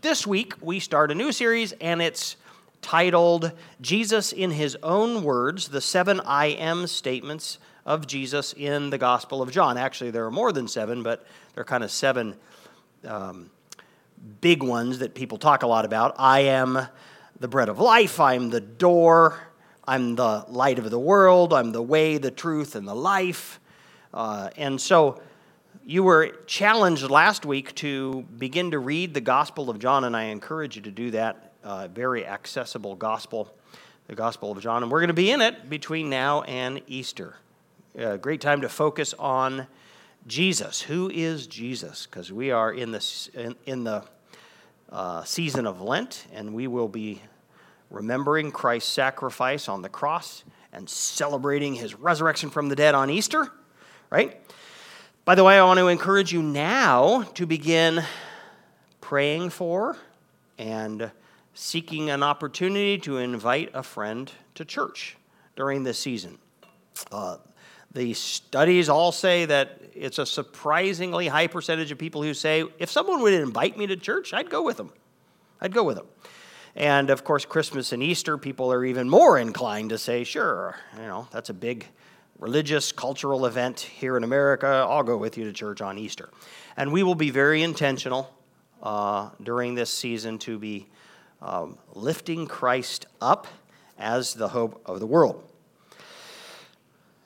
This week, we start a new series, and it's titled Jesus in His Own Words The Seven I Am Statements of Jesus in the Gospel of John. Actually, there are more than seven, but there are kind of seven um, big ones that people talk a lot about. I am the bread of life, I'm the door, I'm the light of the world, I'm the way, the truth, and the life. Uh, and so, you were challenged last week to begin to read the Gospel of John, and I encourage you to do that. Uh, very accessible gospel, the Gospel of John. And we're going to be in it between now and Easter. A great time to focus on Jesus. Who is Jesus? Because we are in the, in, in the uh, season of Lent, and we will be remembering Christ's sacrifice on the cross and celebrating his resurrection from the dead on Easter, right? By the way, I want to encourage you now to begin praying for and seeking an opportunity to invite a friend to church during this season. Uh, the studies all say that it's a surprisingly high percentage of people who say, if someone would invite me to church, I'd go with them. I'd go with them. And of course, Christmas and Easter, people are even more inclined to say, sure, you know, that's a big religious, cultural event here in America. I'll go with you to church on Easter. And we will be very intentional uh, during this season to be um, lifting Christ up as the hope of the world.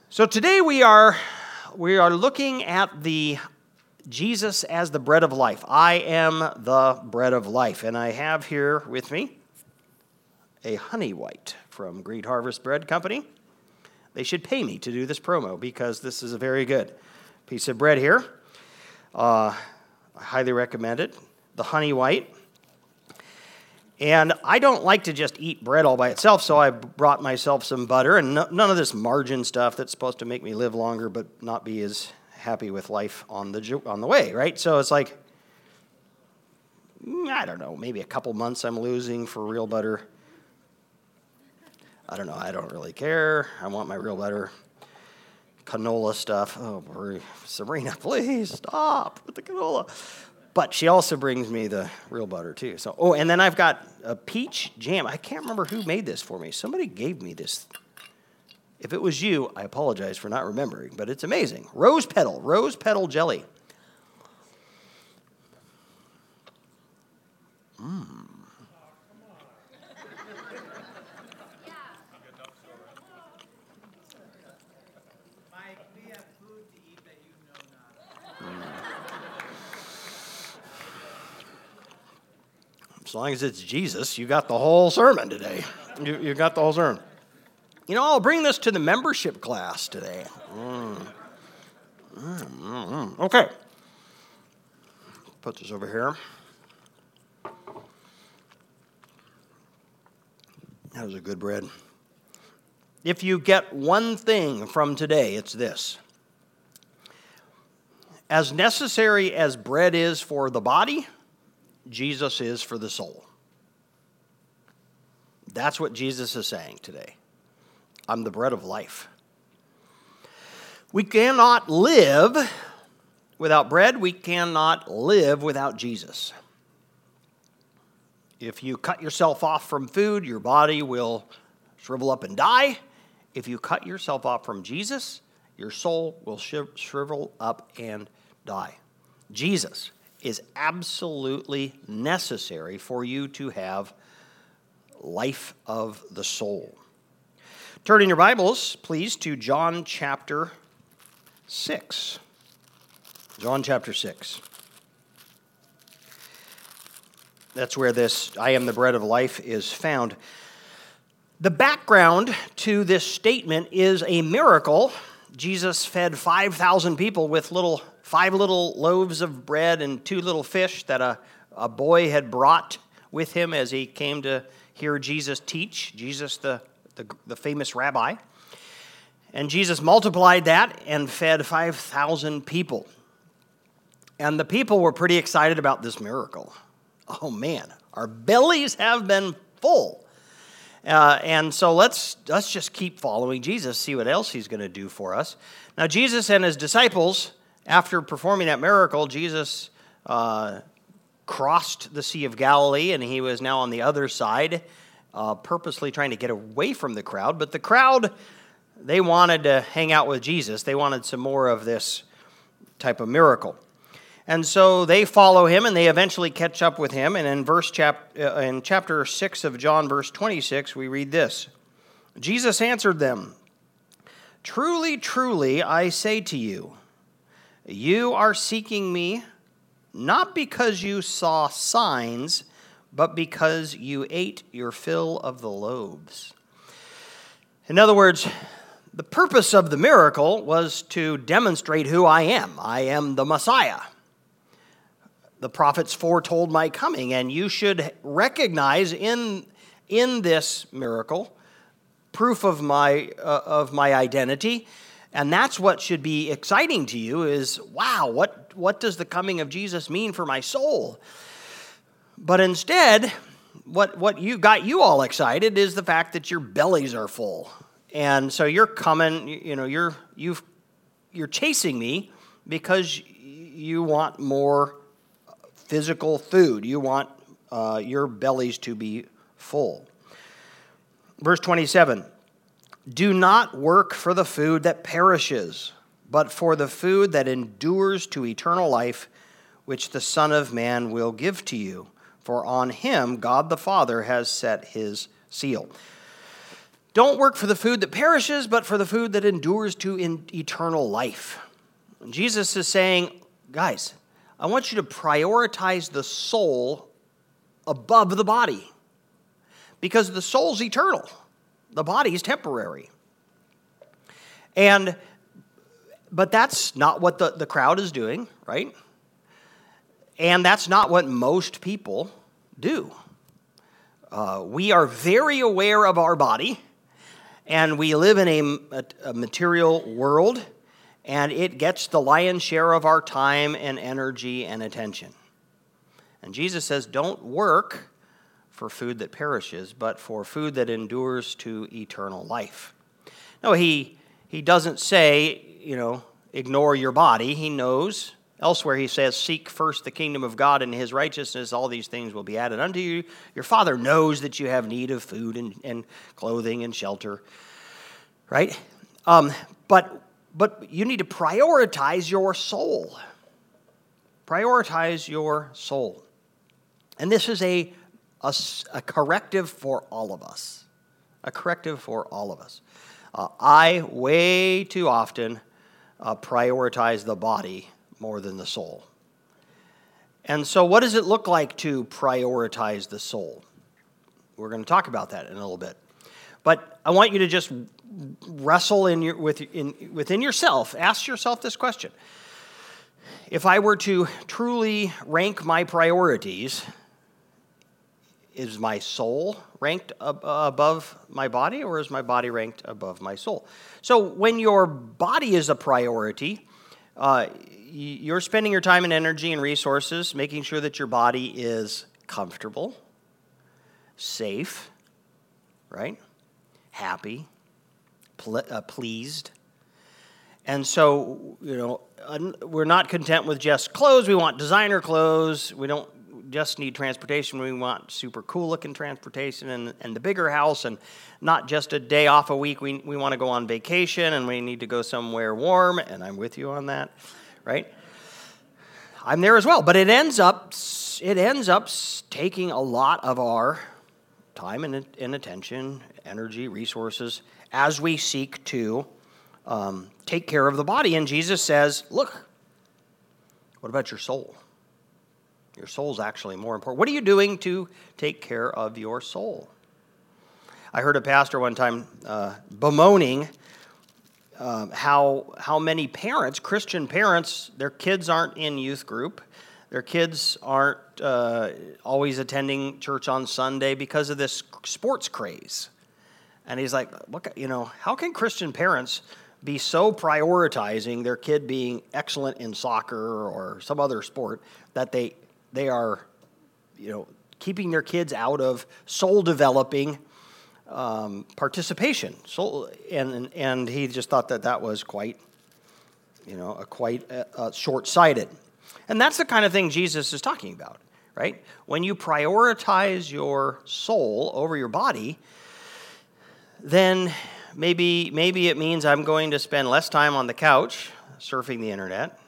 So today we are, we are looking at the Jesus as the bread of life. I am the bread of life. And I have here with me a honey white from Great Harvest Bread Company. They should pay me to do this promo because this is a very good piece of bread here. Uh, I highly recommend it. The honey white. And I don't like to just eat bread all by itself, so I brought myself some butter and no, none of this margin stuff that's supposed to make me live longer but not be as happy with life on the, on the way, right? So it's like, mm, I don't know, maybe a couple months I'm losing for real butter I don't know. I don't really care. I want my real butter. Canola stuff. Oh, Serena, please stop with the canola. But she also brings me the real butter too. So, oh, and then I've got a peach jam. I can't remember who made this for me. Somebody gave me this. If it was you, I apologize for not remembering, but it's amazing. Rose petal, rose petal jelly. As long as it's Jesus, you got the whole sermon today. You, you got the whole sermon. You know, I'll bring this to the membership class today. Mm. Mm, mm, mm. okay. Put this over here. That was a good bread. If you get one thing from today, it's this. As necessary as bread is for the body, Jesus is for the soul. That's what Jesus is saying today. I'm the bread of life. We cannot live without bread, we cannot live without Jesus. If you cut yourself off from food, your body will shrivel up and die. If you cut yourself off from Jesus, your soul will shrivel up and die. Jesus is absolutely necessary for you to have life of the soul. Turn in your Bibles, please, to John chapter 6. John chapter 6. That's where this I am the bread of life is found. The background to this statement is a miracle. Jesus fed 5,000 people with little five little loaves of bread and two little fish that a, a boy had brought with him as he came to hear Jesus teach, Jesus, the, the, the famous rabbi. And Jesus multiplied that and fed 5,000 people. And the people were pretty excited about this miracle. Oh man, our bellies have been full. Uh, and so let's, let's just keep following Jesus, see what else he's going to do for us. Now, Jesus and his disciples after performing that miracle, Jesus uh, crossed the Sea of Galilee and he was now on the other side, uh, purposely trying to get away from the crowd. But the crowd, they wanted to hang out with Jesus, they wanted some more of this type of miracle. And so they follow him and they eventually catch up with him. And in verse chap- uh, in chapter 6 of John, verse 26, we read this Jesus answered them, Truly, truly, I say to you, you are seeking me not because you saw signs, but because you ate your fill of the loaves. In other words, the purpose of the miracle was to demonstrate who I am. I am the Messiah. The prophets foretold my coming, and you should recognize in, in this miracle proof of my, uh, of my identity. And that's what should be exciting to you is wow, what, what does the coming of Jesus mean for my soul? But instead, what, what you got you all excited is the fact that your bellies are full. And so you're coming, you know, you're, you've, you're chasing me because you want more physical food. You want uh, your bellies to be full. Verse 27 Do not work for the food that perishes, but for the food that endures to eternal life, which the Son of Man will give to you. For on him God the Father has set his seal. Don't work for the food that perishes, but for the food that endures to eternal life. Jesus is saying, guys, I want you to prioritize the soul above the body because the soul's eternal, the body is temporary. And but that's not what the, the crowd is doing, right? And that's not what most people do. Uh, we are very aware of our body, and we live in a, a, material world, and it gets the lion's share of our time and energy and attention. And Jesus says, Don't work for food that perishes, but for food that endures to eternal life. No, he, he doesn't say, you know, ignore your body. He knows. Elsewhere, he says, Seek first the kingdom of God and his righteousness, all these things will be added unto you. Your father knows that you have need of food and, and clothing and shelter, right? Um, but, but you need to prioritize your soul. Prioritize your soul. And this is a a, a corrective for all of us. A corrective for all of us. Uh, I way too often uh, prioritize the body more than the soul. And so, what does it look like to prioritize the soul? We're going to talk about that in a little bit. But I want you to just wrestle in your, with, in, within yourself. Ask yourself this question If I were to truly rank my priorities, is my soul ranked ab- above my body or is my body ranked above my soul? So when your body is a priority, uh, you're spending your time and energy and resources making sure that your body is comfortable, safe, right? Happy, ple- uh, pleased. And so, you know, we're not content with just clothes. We want designer clothes. We don't just need transportation. We want super cool looking transportation and, and the bigger house and not just a day off a week. We, we want to go on vacation and we need to go somewhere warm, and I'm with you on that, right? I'm there as well, but it ends up it ends up taking a lot of our time and, and attention, energy, resources as we seek to um, take care of the body. And Jesus says, "Look, what about your soul?" Your soul's actually more important. What are you doing to take care of your soul? I heard a pastor one time uh, bemoaning uh, how, how many parents, Christian parents, their kids aren't in youth group. Their kids aren't uh, always attending church on Sunday because of this sports craze. And he's like, look, you know, how can Christian parents be so prioritizing their kid being excellent in soccer or some other sport that they they are, you know, keeping their kids out of soul developing um, participation. Soul, and, and he just thought that that was quite, you know, a quite uh, uh, short sighted. And that's the kind of thing Jesus is talking about, right? When you prioritize your soul over your body, then maybe maybe it means I'm going to spend less time on the couch surfing the internet.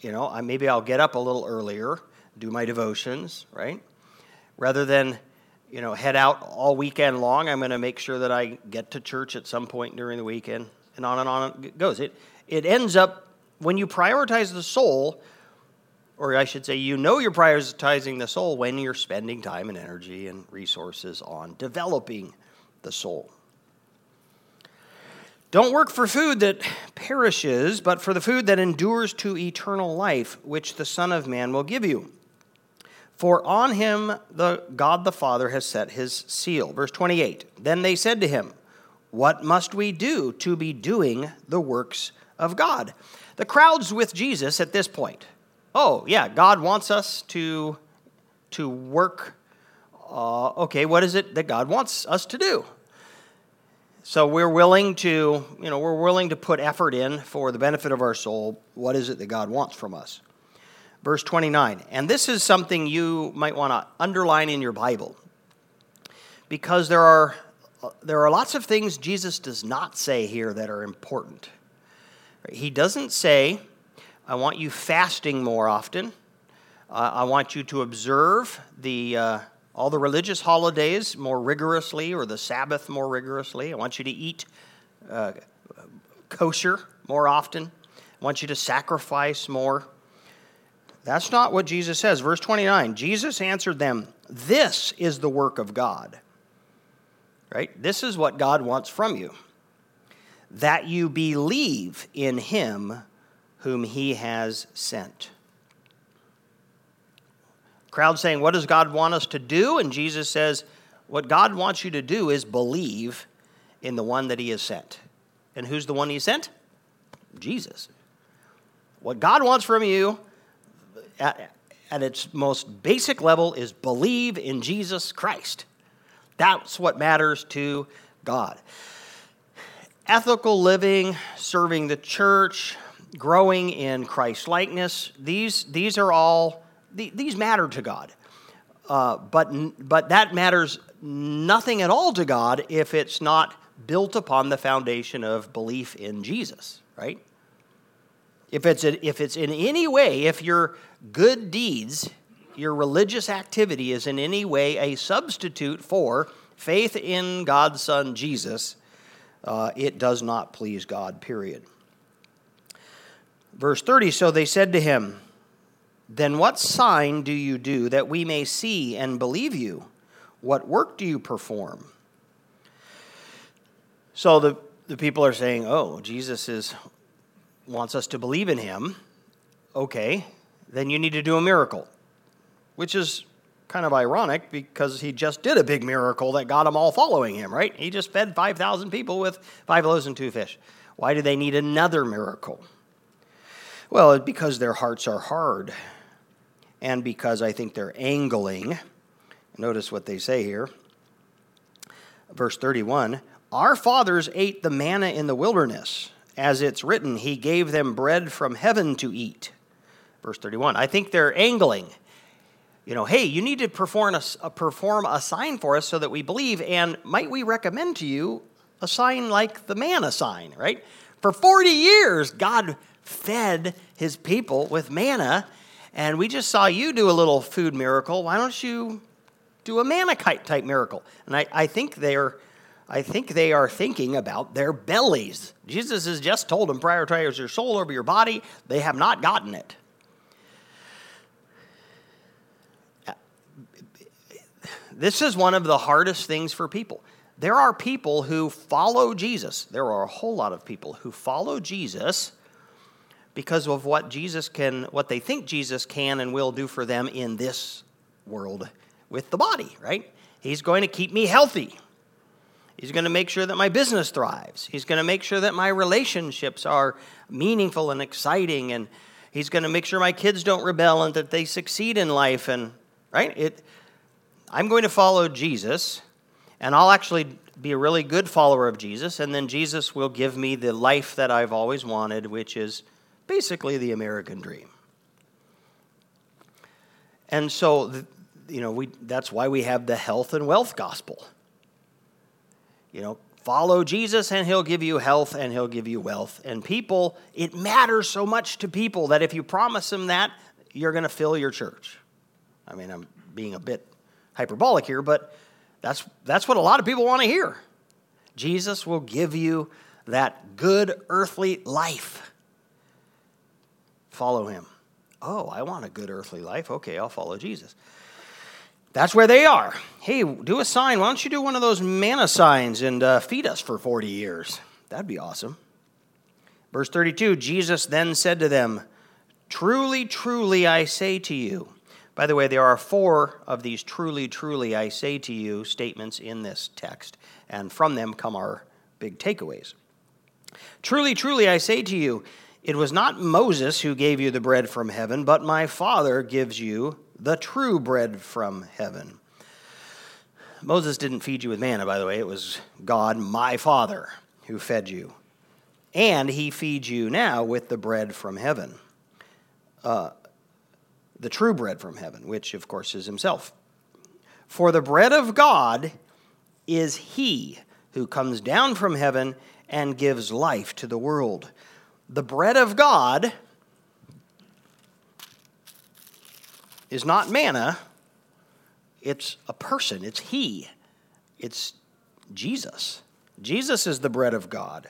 You know, maybe I'll get up a little earlier, do my devotions, right? Rather than you know head out all weekend long, I'm going to make sure that I get to church at some point during the weekend, and on and on it goes. It it ends up when you prioritize the soul, or I should say, you know you're prioritizing the soul when you're spending time and energy and resources on developing the soul. Don't work for food that perishes, but for the food that endures to eternal life, which the Son of Man will give you. For on him the God the Father has set his seal. Verse 28. Then they said to him, What must we do to be doing the works of God? The crowd's with Jesus at this point. Oh, yeah, God wants us to, to work. Uh, okay, what is it that God wants us to do? So we're willing to, you know, we're willing to put effort in for the benefit of our soul. What is it that God wants from us? Verse 29. And this is something you might want to underline in your Bible. Because there are there are lots of things Jesus does not say here that are important. He doesn't say, I want you fasting more often. Uh, I want you to observe the uh, all the religious holidays more rigorously or the Sabbath more rigorously. I want you to eat uh, kosher more often. I want you to sacrifice more. That's not what Jesus says. Verse 29 Jesus answered them, This is the work of God. Right? This is what God wants from you that you believe in him whom he has sent crowd saying, What does God want us to do? And Jesus says, What God wants you to do is believe in the one that He has sent. And who's the one He sent? Jesus. What God wants from you at, at its most basic level is believe in Jesus Christ. That's what matters to God. Ethical living, serving the church, growing in Christ likeness, these, these are all these matter to God. Uh, but, but that matters nothing at all to God if it's not built upon the foundation of belief in Jesus, right? If it's, a, if it's in any way, if your good deeds, your religious activity is in any way a substitute for faith in God's Son Jesus, uh, it does not please God, period. Verse 30 So they said to him, then what sign do you do that we may see and believe you? What work do you perform? So the, the people are saying, Oh, Jesus is, wants us to believe in him. Okay, then you need to do a miracle, which is kind of ironic because he just did a big miracle that got them all following him, right? He just fed 5,000 people with five loaves and two fish. Why do they need another miracle? Well, because their hearts are hard and because I think they're angling. Notice what they say here. Verse 31 Our fathers ate the manna in the wilderness. As it's written, He gave them bread from heaven to eat. Verse 31. I think they're angling. You know, hey, you need to perform a, perform a sign for us so that we believe, and might we recommend to you a sign like the manna sign, right? For 40 years, God fed his people with manna, and we just saw you do a little food miracle. Why don't you do a manakite type miracle? And I, I think they're I think they are thinking about their bellies. Jesus has just told them, prioritize your soul over your body. They have not gotten it. This is one of the hardest things for people. There are people who follow Jesus. There are a whole lot of people who follow Jesus because of what Jesus can, what they think Jesus can and will do for them in this world with the body, right? He's going to keep me healthy. He's going to make sure that my business thrives. He's going to make sure that my relationships are meaningful and exciting and he's going to make sure my kids don't rebel and that they succeed in life and right? It I'm going to follow Jesus and I'll actually be a really good follower of Jesus and then Jesus will give me the life that I've always wanted, which is basically the American dream. And so, you know, we, that's why we have the health and wealth gospel. You know, follow Jesus and he'll give you health and he'll give you wealth. And people, it matters so much to people that if you promise them that, you're going to fill your church. I mean, I'm being a bit hyperbolic here, but that's, that's what a lot of people want to hear. Jesus will give you that good earthly life. Follow him. Oh, I want a good earthly life. Okay, I'll follow Jesus. That's where they are. Hey, do a sign. Why don't you do one of those manna signs and uh, feed us for 40 years? That'd be awesome. Verse 32 Jesus then said to them, Truly, truly, I say to you. By the way, there are four of these truly, truly, I say to you statements in this text, and from them come our big takeaways. Truly, truly, I say to you, it was not Moses who gave you the bread from heaven, but my Father gives you the true bread from heaven. Moses didn't feed you with manna, by the way. It was God, my Father, who fed you. And he feeds you now with the bread from heaven. Uh, the true bread from heaven, which, of course, is himself. For the bread of God is he who comes down from heaven and gives life to the world. The bread of God is not manna, it's a person, it's He, it's Jesus. Jesus is the bread of God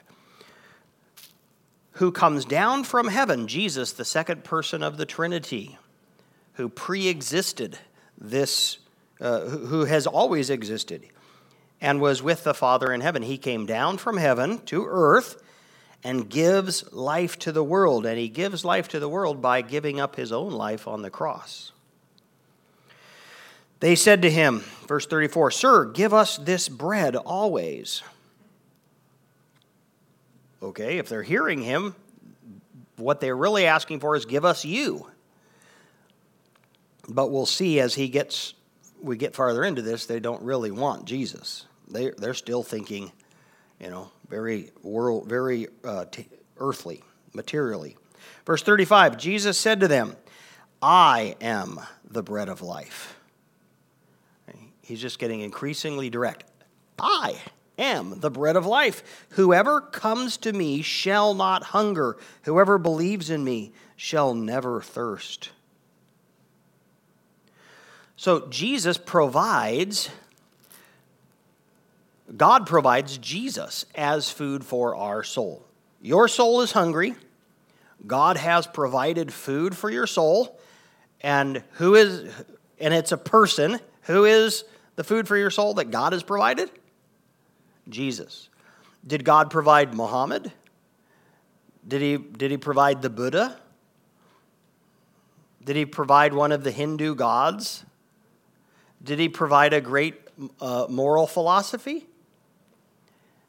who comes down from heaven, Jesus, the second person of the Trinity, who pre existed this, uh, who has always existed and was with the Father in heaven. He came down from heaven to earth and gives life to the world. And he gives life to the world by giving up his own life on the cross. They said to him, verse 34, Sir, give us this bread always. Okay, if they're hearing him, what they're really asking for is give us you. But we'll see as he gets we get farther into this, they don't really want Jesus. They, they're still thinking, you know, very world, very uh, t- earthly, materially. Verse 35 Jesus said to them, I am the bread of life. He's just getting increasingly direct. I am the bread of life. Whoever comes to me shall not hunger. Whoever believes in me shall never thirst. So Jesus provides God provides Jesus as food for our soul. Your soul is hungry. God has provided food for your soul. And who is and it's a person who is the food for your soul that God has provided? Jesus. Did God provide Muhammad? Did he, did he provide the Buddha? Did he provide one of the Hindu gods? Did he provide a great uh, moral philosophy?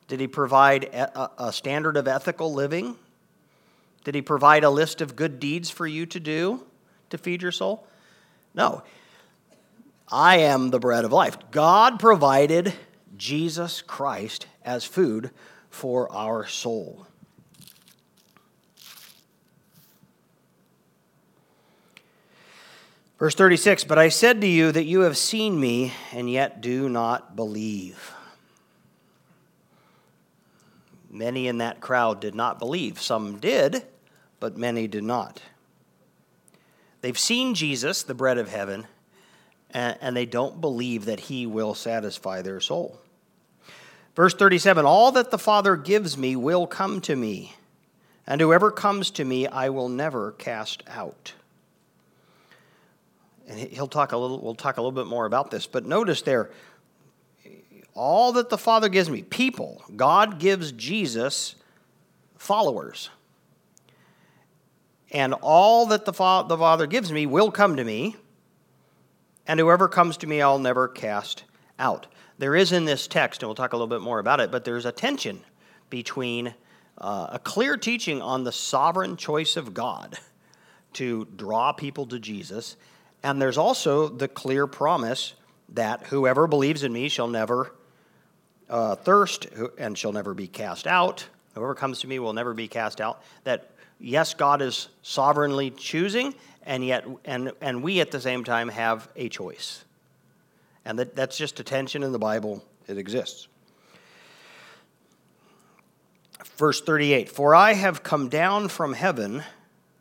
Did he provide a, standard of ethical living? Did he provide a list of good deeds for you to do to feed your soul? No. I am the bread of life. God provided Jesus Christ as food for our soul. Verse 36 But I said to you that you have seen me, and yet do not believe. Many in that crowd did not believe. Some did, but many did not. They've seen Jesus, the bread of heaven, and they don't believe that he will satisfy their soul. Verse 37 All that the Father gives me will come to me, and whoever comes to me I will never cast out. And he'll talk a little, we'll talk a little bit more about this, but notice there, all that the Father gives me, people, God gives Jesus followers. And all that the, the Father gives me will come to me, and whoever comes to me, I'll never cast out. There is in this text, and we'll talk a little bit more about it, but there's a tension between uh, a clear teaching on the sovereign choice of God to draw people to Jesus, and there's also the clear promise that whoever believes in me shall never uh, thirst and shall never be cast out. Whoever comes to me will never be cast out. That yes, God is sovereignly choosing, and yet, and, and we at the same time have a choice. And that, that's just a tension in the Bible, it exists. Verse 38 For I have come down from heaven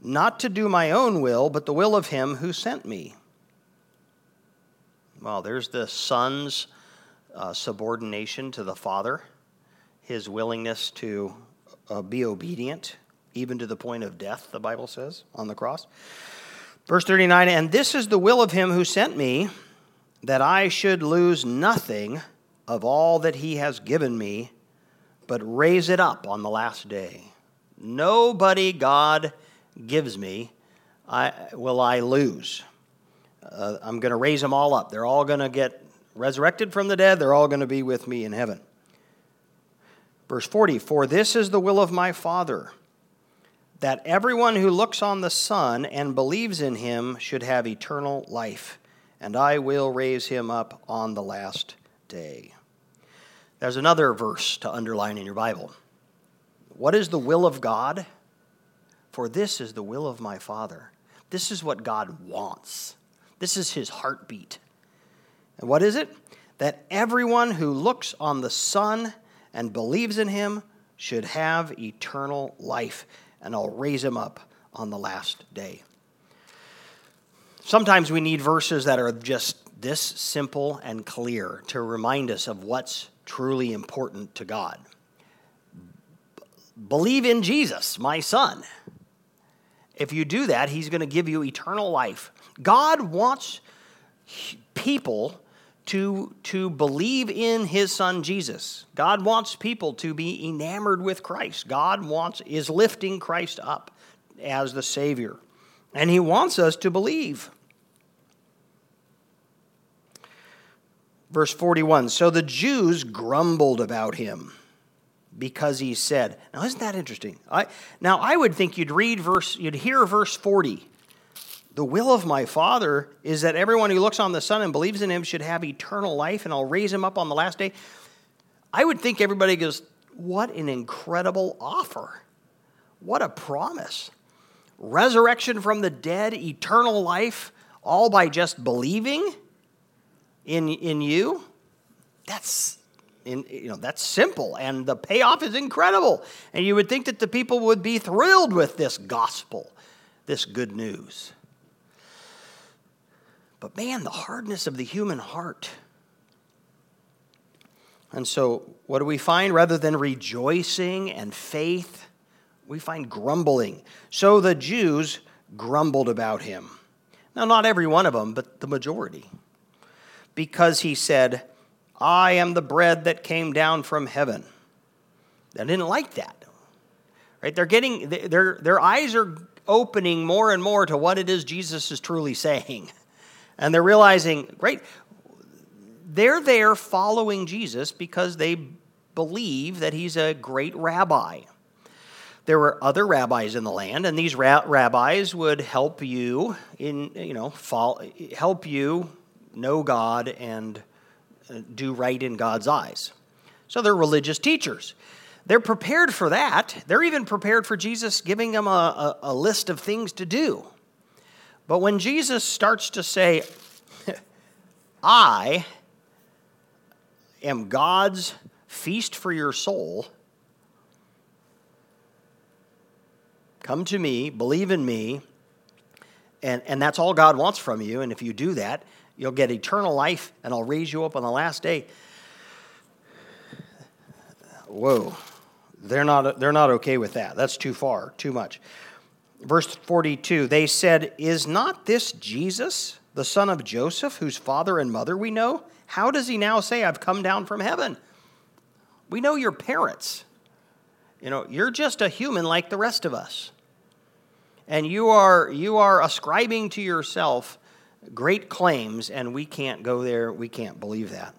not to do my own will, but the will of him who sent me. Well, there's the Son's uh, subordination to the Father, his willingness to uh, be obedient, even to the point of death, the Bible says, on the cross. Verse 39 And this is the will of him who sent me, that I should lose nothing of all that he has given me, but raise it up on the last day. Nobody God gives me I, will I lose. Uh, I'm going to raise them all up. They're all going to get resurrected from the dead. They're all going to be with me in heaven. Verse 40 For this is the will of my Father, that everyone who looks on the Son and believes in him should have eternal life, and I will raise him up on the last day. There's another verse to underline in your Bible. What is the will of God? For this is the will of my Father. This is what God wants. This is his heartbeat. And what is it? That everyone who looks on the Son and believes in him should have eternal life, and I'll raise him up on the last day. Sometimes we need verses that are just this simple and clear to remind us of what's truly important to God. Believe in Jesus, my son. If you do that, he's going to give you eternal life. God wants people to, to believe in his son Jesus. God wants people to be enamored with Christ. God wants is lifting Christ up as the Savior. And he wants us to believe. Verse 41 So the Jews grumbled about him because he said, Now, isn't that interesting? I, now, I would think you'd read verse, you'd hear verse 40 the will of my Father is that everyone who looks on the Son and believes in him should have eternal life, and I'll raise him up on the last day. I would think everybody goes, What an incredible offer! What a promise! Resurrection from the dead, eternal life, all by just believing in, in you. That's in, you know, that's simple, and the payoff is incredible. And you would think that the people would be thrilled with this gospel, this good news. But man, the hardness of the human heart. And so, what do we find? Rather than rejoicing and faith, we find grumbling. So the Jews grumbled about him. Now, not every one of them, but the majority. Because he said, I am the bread that came down from heaven. They didn't like that. Right? They're getting, their, their eyes are opening more and more to what it is Jesus is truly saying. And they're realizing, great, they're there following Jesus because they believe that he's a great rabbi. There were other rabbis in the land, and these ra- rabbis would help you in, you know, help you know God and do right in God's eyes. So they're religious teachers. They're prepared for that. They're even prepared for Jesus giving them a, a, a list of things to do. But when Jesus starts to say, I am God's feast for your soul, come to me, believe in me, and, and that's all God wants from you. And if you do that, you'll get eternal life, and I'll raise you up on the last day. Whoa. They're not, they're not okay with that. That's too far, too much. Verse 42 They said, Is not this Jesus, the son of Joseph, whose father and mother we know? How does he now say, I've come down from heaven? We know your parents. You know, you're just a human like the rest of us. And you are, you are ascribing to yourself great claims, and we can't go there. We can't believe that.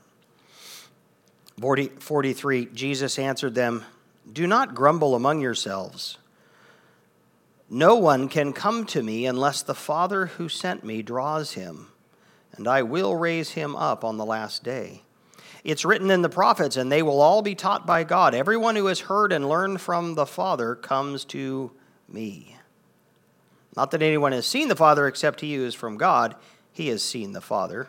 40, 43 Jesus answered them, Do not grumble among yourselves. No one can come to me unless the Father who sent me draws him, and I will raise him up on the last day. It's written in the prophets, and they will all be taught by God. Everyone who has heard and learned from the Father comes to me. Not that anyone has seen the Father except he who is from God. He has seen the Father,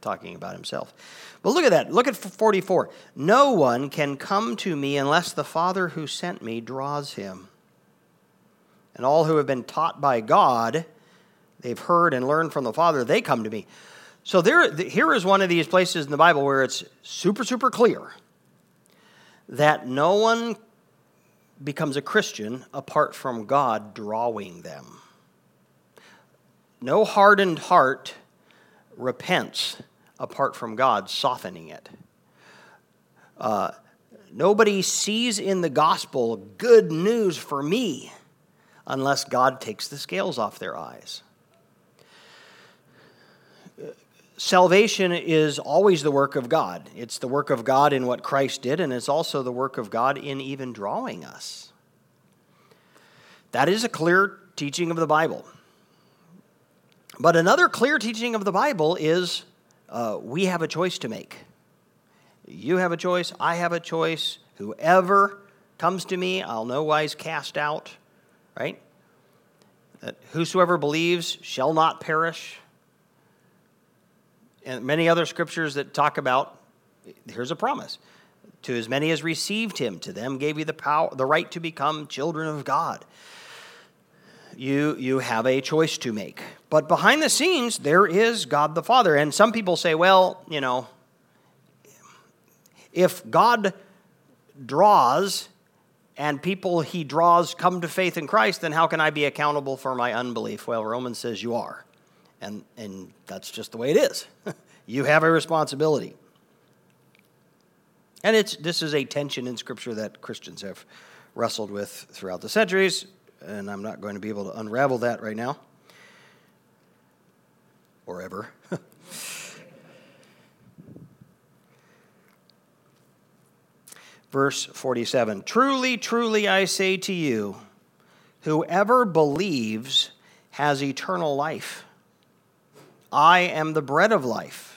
talking about himself. But look at that. Look at 44. No one can come to me unless the Father who sent me draws him. And all who have been taught by God, they've heard and learned from the Father, they come to me. So there, here is one of these places in the Bible where it's super, super clear that no one becomes a Christian apart from God drawing them. No hardened heart repents apart from God softening it. Uh, nobody sees in the gospel good news for me unless God takes the scales off their eyes. Salvation is always the work of God. It's the work of God in what Christ did, and it's also the work of God in even drawing us. That is a clear teaching of the Bible. But another clear teaching of the Bible is uh, we have a choice to make. You have a choice, I have a choice. Whoever comes to me, I'll no wise cast out, right? That whosoever believes shall not perish. And many other scriptures that talk about here's a promise. To as many as received him, to them gave you the power, the right to become children of God you, you have a choice to make. But behind the scenes, there is God the Father. And some people say, well, you know, if God draws and people he draws come to faith in Christ, then how can I be accountable for my unbelief? Well, Romans says you are. And, and that's just the way it is. you have a responsibility. And it's, this is a tension in Scripture that Christians have wrestled with throughout the centuries and I'm not going to be able to unravel that right now or ever. Verse 47 Truly, truly, I say to you, whoever believes has eternal life. I am the bread of life.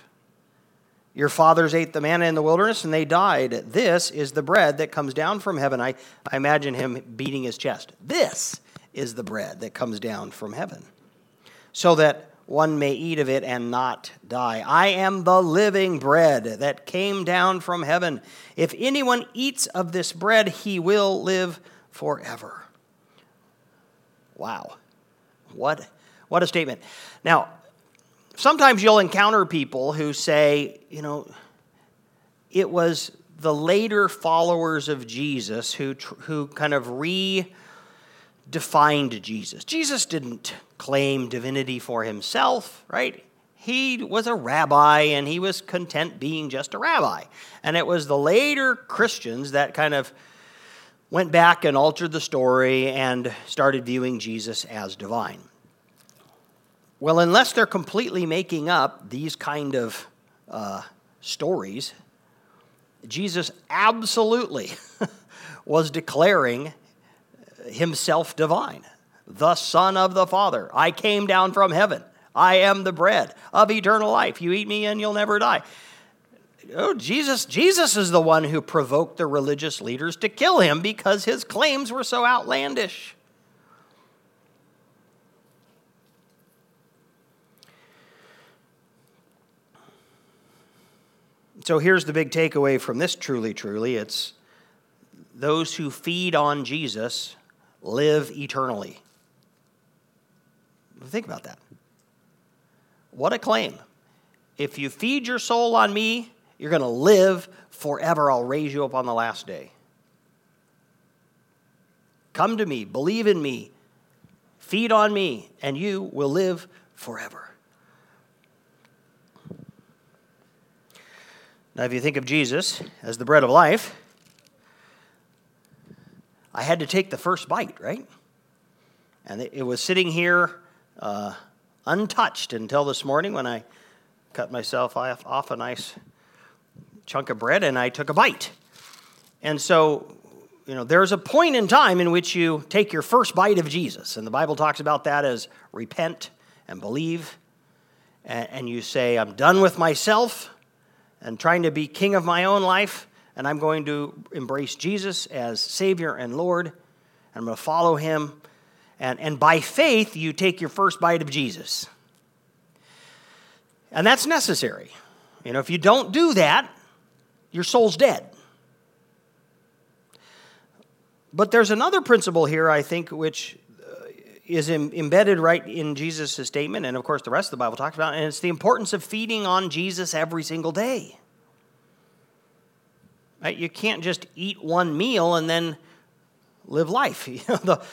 Your fathers ate the manna in the wilderness and they died. This is the bread that comes down from heaven. I, I imagine him beating his chest. This is the bread that comes down from heaven, so that one may eat of it and not die. I am the living bread that came down from heaven. If anyone eats of this bread, he will live forever. Wow. What, what a statement. Now, sometimes you'll encounter people who say, you know, it was the later followers of Jesus who, who kind of redefined Jesus. Jesus didn't claim divinity for himself, right? He was a rabbi and he was content being just a rabbi. And it was the later Christians that kind of went back and altered the story and started viewing Jesus as divine. Well, unless they're completely making up these kind of uh, stories, Jesus absolutely was declaring himself divine, the Son of the Father. I came down from heaven. I am the bread of eternal life. You eat me and you'll never die. Oh, Jesus, Jesus is the one who provoked the religious leaders to kill him because his claims were so outlandish. So here's the big takeaway from this truly, truly it's those who feed on Jesus live eternally. Think about that. What a claim. If you feed your soul on me, you're going to live forever. I'll raise you up on the last day. Come to me, believe in me, feed on me, and you will live forever. Now, if you think of Jesus as the bread of life, I had to take the first bite, right? And it was sitting here uh, untouched until this morning when I cut myself off a nice chunk of bread and I took a bite. And so, you know, there's a point in time in which you take your first bite of Jesus. And the Bible talks about that as repent and believe. And you say, I'm done with myself and trying to be king of my own life, and I'm going to embrace Jesus as Savior and Lord. And I'm going to follow Him And, and by faith, you take your first bite of Jesus. And that's necessary. You know, if you don't do that, your soul's dead. But there's another principle here, I think, which is embedded right in Jesus' statement, and of course, the rest of the Bible talks about, and it's the importance of feeding on Jesus every single day. Right? You can't just eat one meal and then live life. You know, the,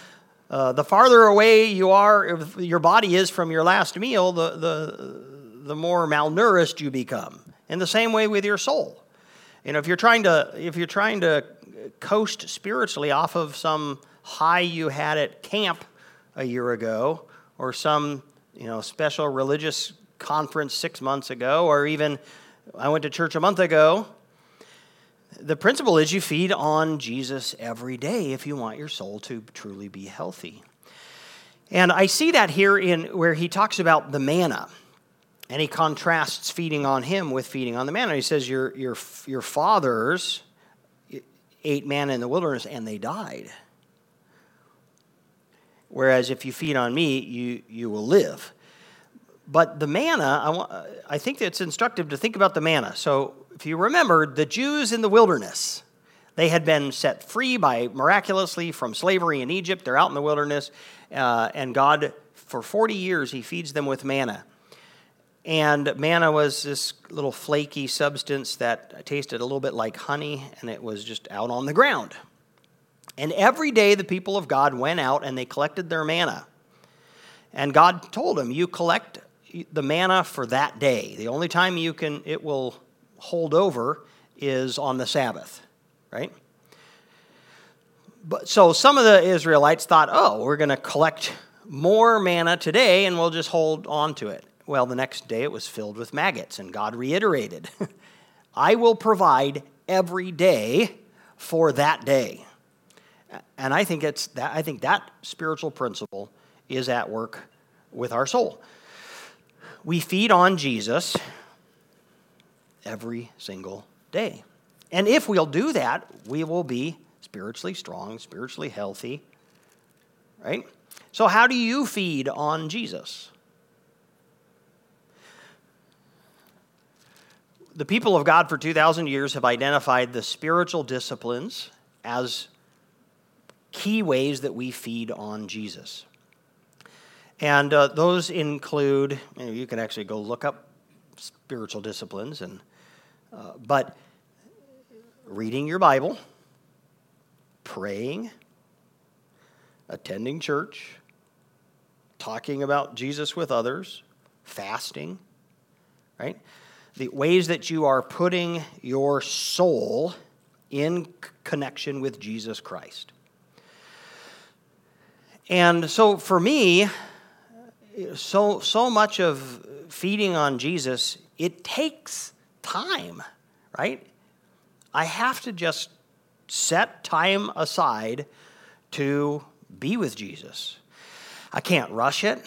uh, the farther away you are, your body is from your last meal, the, the, the more malnourished you become. In the same way with your soul. You know, if you're trying to, if you're trying to coast spiritually off of some high you had at camp a year ago, or some you know special religious conference six months ago, or even I went to church a month ago. The principle is you feed on Jesus every day if you want your soul to truly be healthy. And I see that here in where he talks about the manna. And he contrasts feeding on him with feeding on the manna. He says, Your, your, your fathers ate manna in the wilderness and they died. Whereas if you feed on me, you, you will live. But the manna, I, want, I think it's instructive to think about the manna. So if you remember, the Jews in the wilderness, they had been set free by miraculously from slavery in Egypt. They're out in the wilderness, uh, and God, for 40 years, He feeds them with manna. And manna was this little flaky substance that tasted a little bit like honey, and it was just out on the ground. And every day the people of God went out and they collected their manna. And God told them, You collect the manna for that day. The only time you can it will hold over is on the Sabbath, right? But so some of the Israelites thought, oh, we're going to collect more manna today and we'll just hold on to it. Well, the next day it was filled with maggots, and God reiterated, I will provide every day for that day. And I think it's that I think that spiritual principle is at work with our soul. We feed on Jesus every single day. And if we'll do that, we will be spiritually strong, spiritually healthy. Right? So how do you feed on Jesus? the people of God for 2,000 years have identified the spiritual disciplines as key ways that we feed on Jesus. And uh, those include, you, know, you, can actually go look up spiritual disciplines, and, uh, but reading your Bible, praying, attending church, talking about Jesus with others, fasting, right? the ways that you are putting your soul in connection with Jesus Christ. And so for me, so so much of feeding on Jesus, it takes time, right? I have to just set time aside to be with Jesus. I can't rush it.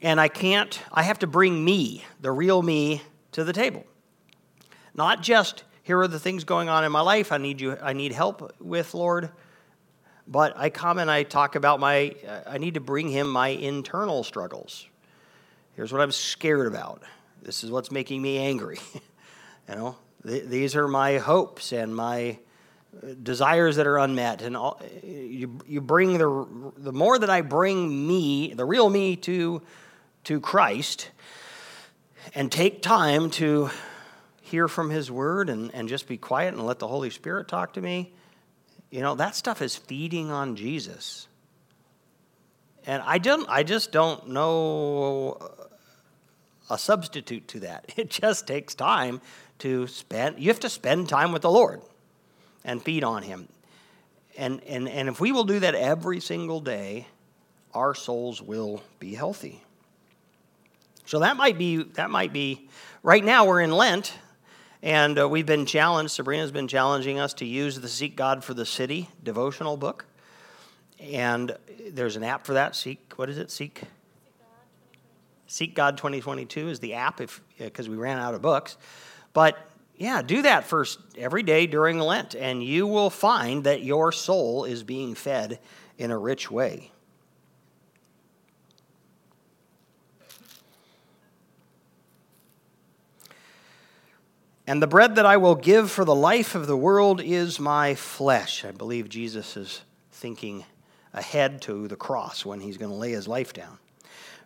And I can't, I have to bring me, the real me, to the table. Not just, here are the things going on in my life I need, you, I need help with, Lord, but I come and I talk about my, I need to bring him my internal struggles. Here's what I'm scared about. This is what's making me angry. you know, th- these are my hopes and my uh, desires that are unmet. And all, you, you bring the, the more that I bring me, the real me, to, to Christ, and take time to hear from His Word and, and just be quiet and let the Holy Spirit talk to me, you know, that stuff is feeding on Jesus. And I don't I just don't know a substitute to that. It just takes time to spend you have to spend time with the Lord and feed on him. And and and if we will do that every single day, our souls will be healthy. So that might be that might be right now we're in Lent and uh, we've been challenged Sabrina's been challenging us to use the Seek God for the City devotional book. And there's an app for that. Seek what is it? Seek Seek God 2022 is the app if because we ran out of books. But yeah, do that first every day during Lent and you will find that your soul is being fed in a rich way. And the bread that I will give for the life of the world is my flesh. I believe Jesus is thinking ahead to the cross when he's going to lay his life down.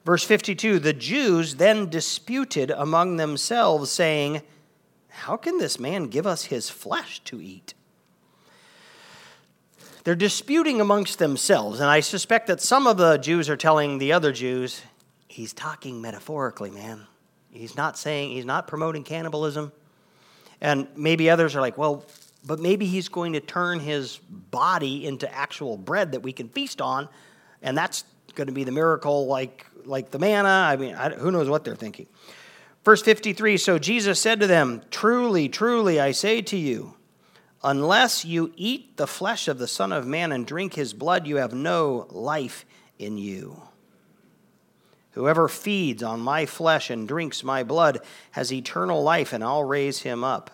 Verse 52 The Jews then disputed among themselves, saying, How can this man give us his flesh to eat? They're disputing amongst themselves, and I suspect that some of the Jews are telling the other Jews, He's talking metaphorically, man. He's not saying, he's not promoting cannibalism. And maybe others are like, well, but maybe he's going to turn his body into actual bread that we can feast on, and that's going to be the miracle like, like the manna. I mean, I, who knows what they're thinking. Verse 53 So Jesus said to them, Truly, truly, I say to you, unless you eat the flesh of the Son of Man and drink his blood, you have no life in you. Whoever feeds on my flesh and drinks my blood has eternal life, and I'll raise him up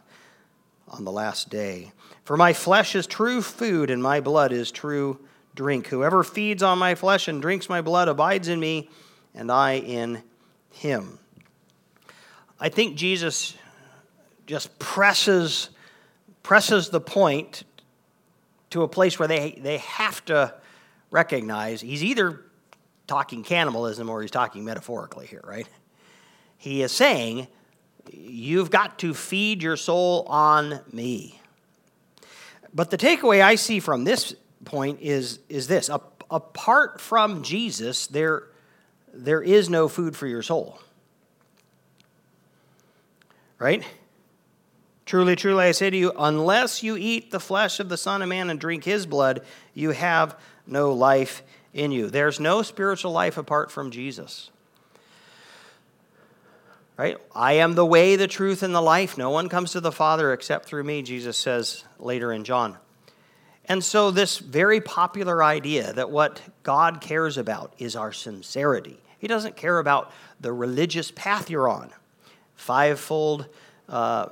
on the last day. For my flesh is true food, and my blood is true drink. Whoever feeds on my flesh and drinks my blood abides in me, and I in him. I think Jesus just presses presses the point to a place where they, they have to recognize he's either talking cannibalism or he's talking metaphorically here, right? He is saying You've got to feed your soul on me. But the takeaway I see from this point is, is this apart from Jesus, there, there is no food for your soul. Right? Truly, truly, I say to you, unless you eat the flesh of the Son of Man and drink his blood, you have no life in you. There's no spiritual life apart from Jesus. Right? I am the way, the truth, and the life. No one comes to the Father except through me, Jesus says later in John. And so, this very popular idea that what God cares about is our sincerity. He doesn't care about the religious path you're on. Fivefold uh,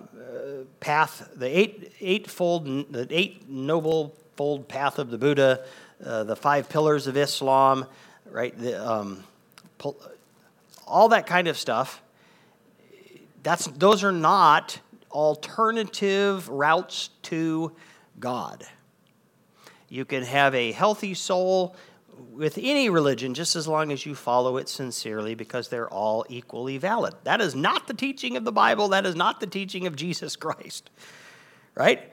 path, the eight, eightfold, the eight noble fold path of the Buddha, uh, the five pillars of Islam, right? The, um, all that kind of stuff that's, those are not alternative routes to God. You can have a healthy soul with any religion just as long as you follow it sincerely because they're all equally valid. That is not the teaching of the Bible. That is not the teaching of Jesus Christ. Right?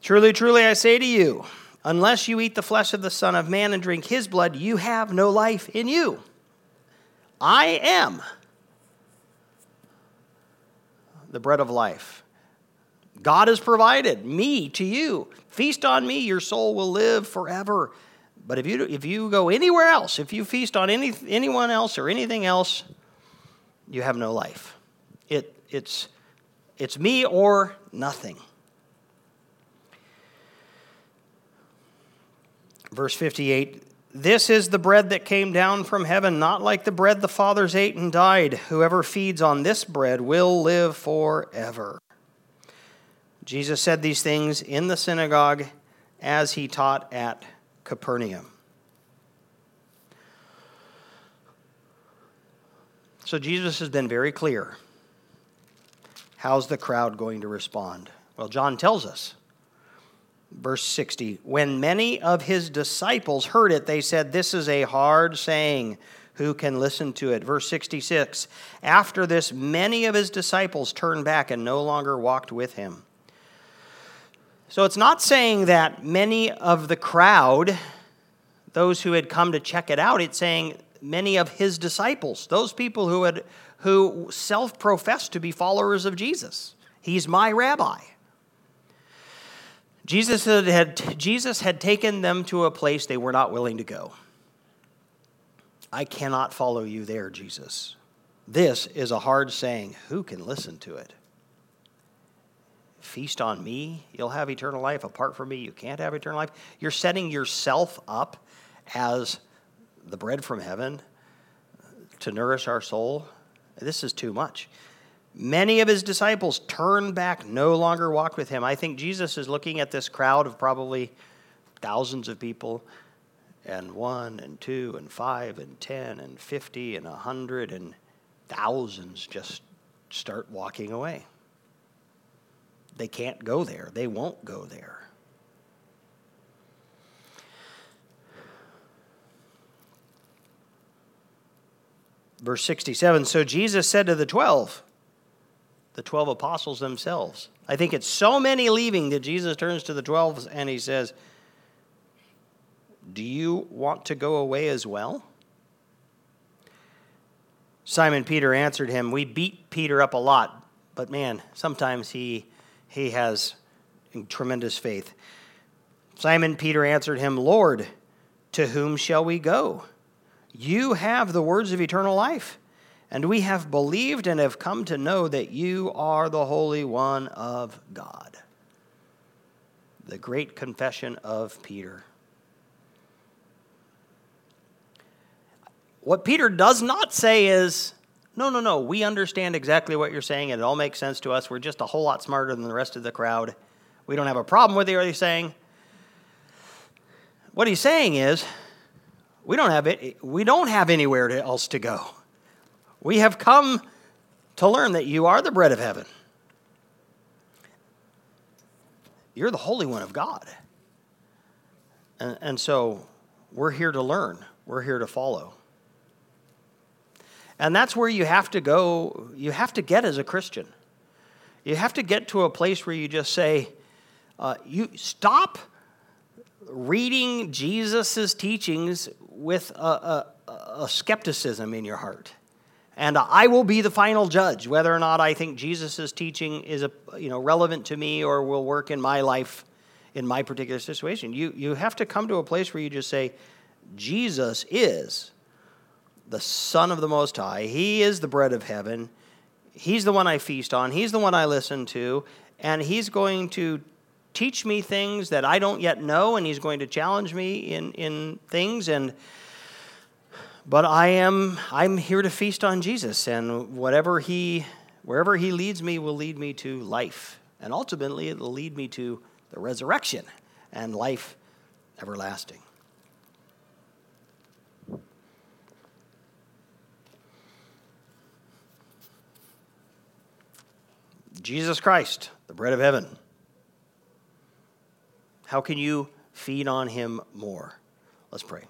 Truly, truly, I say to you, unless you eat the flesh of the Son of Man and drink his blood, you have no life in you. I am the bread of life. God has provided me to you. Feast on me, your soul will live forever. But if you, if you go anywhere else, if you feast on any, anyone else or anything else, you have no life. It, it's, it's me or nothing. Verse 58 this is the bread that came down from heaven, not like the bread the fathers ate and died. Whoever feeds on this bread will live forever. Jesus said these things in the synagogue as he taught at Capernaum. So Jesus has been very clear. How's the crowd going to respond? Well, John tells us Verse 60 When many of his disciples heard it, they said, This is a hard saying. Who can listen to it? Verse 66 After this, many of his disciples turned back and no longer walked with him. So it's not saying that many of the crowd, those who had come to check it out, it's saying many of his disciples, those people who had who self-professed to be followers of Jesus. He's my rabbi. Jesus had, Jesus had taken them to a place they were not willing to go. I cannot follow you there, Jesus. This is a hard saying. Who can listen to it? Feast on me, you'll have eternal life. Apart from me, you can't have eternal life. You're setting yourself up as the bread from heaven to nourish our soul. This is too much. Many of his disciples turned back, no longer walked with him. I think Jesus is looking at this crowd of probably thousands of people, and one, and two, and five, and ten, and fifty, and a hundred, and thousands just start walking away. they can't go there. They won't go there. Verse 67 So Jesus said to the twelve, the 12 apostles themselves. I think it's so many leaving that Jesus turns to the 12 and he says, Do you want to go away as well? Simon Peter answered him, We beat Peter up a lot, but man, sometimes he, he has tremendous faith. Simon Peter answered him, Lord, to whom shall we go? You have the words of eternal life. And we have believed and have come to know that you are the Holy One of God. The great confession of Peter. What Peter does not say is, no, no, no, we understand exactly what you're saying, it all makes sense to us. We're just a whole lot smarter than the rest of the crowd. We don't have a problem with what you're saying. What he's saying is, we don't have it, we don't have anywhere else to go. We have come to learn that you are the bread of heaven. You're the Holy One of God. And, and so we're here to learn, we're here to follow. And that's where you have to go, you have to get as a Christian. You have to get to a place where you just say, uh, you stop reading Jesus' teachings with a, a, a skepticism in your heart and I will be the final judge whether or not I think Jesus' teaching is a, you know, relevant to me or will work in my life in my particular situation. You, you have to come to a place where you just say, Jesus is the Son of the Most High. He is the bread of heaven. He's the one I feast on. He's the one I listen to. And He's going to teach me things that I don't yet know, and He's going to challenge me in, in things. And but I am I'm here to feast on Jesus and whatever he wherever he leads me will lead me to life and ultimately it will lead me to the resurrection and life everlasting. Jesus Christ, the bread of heaven. How can you feed on him more? Let's pray.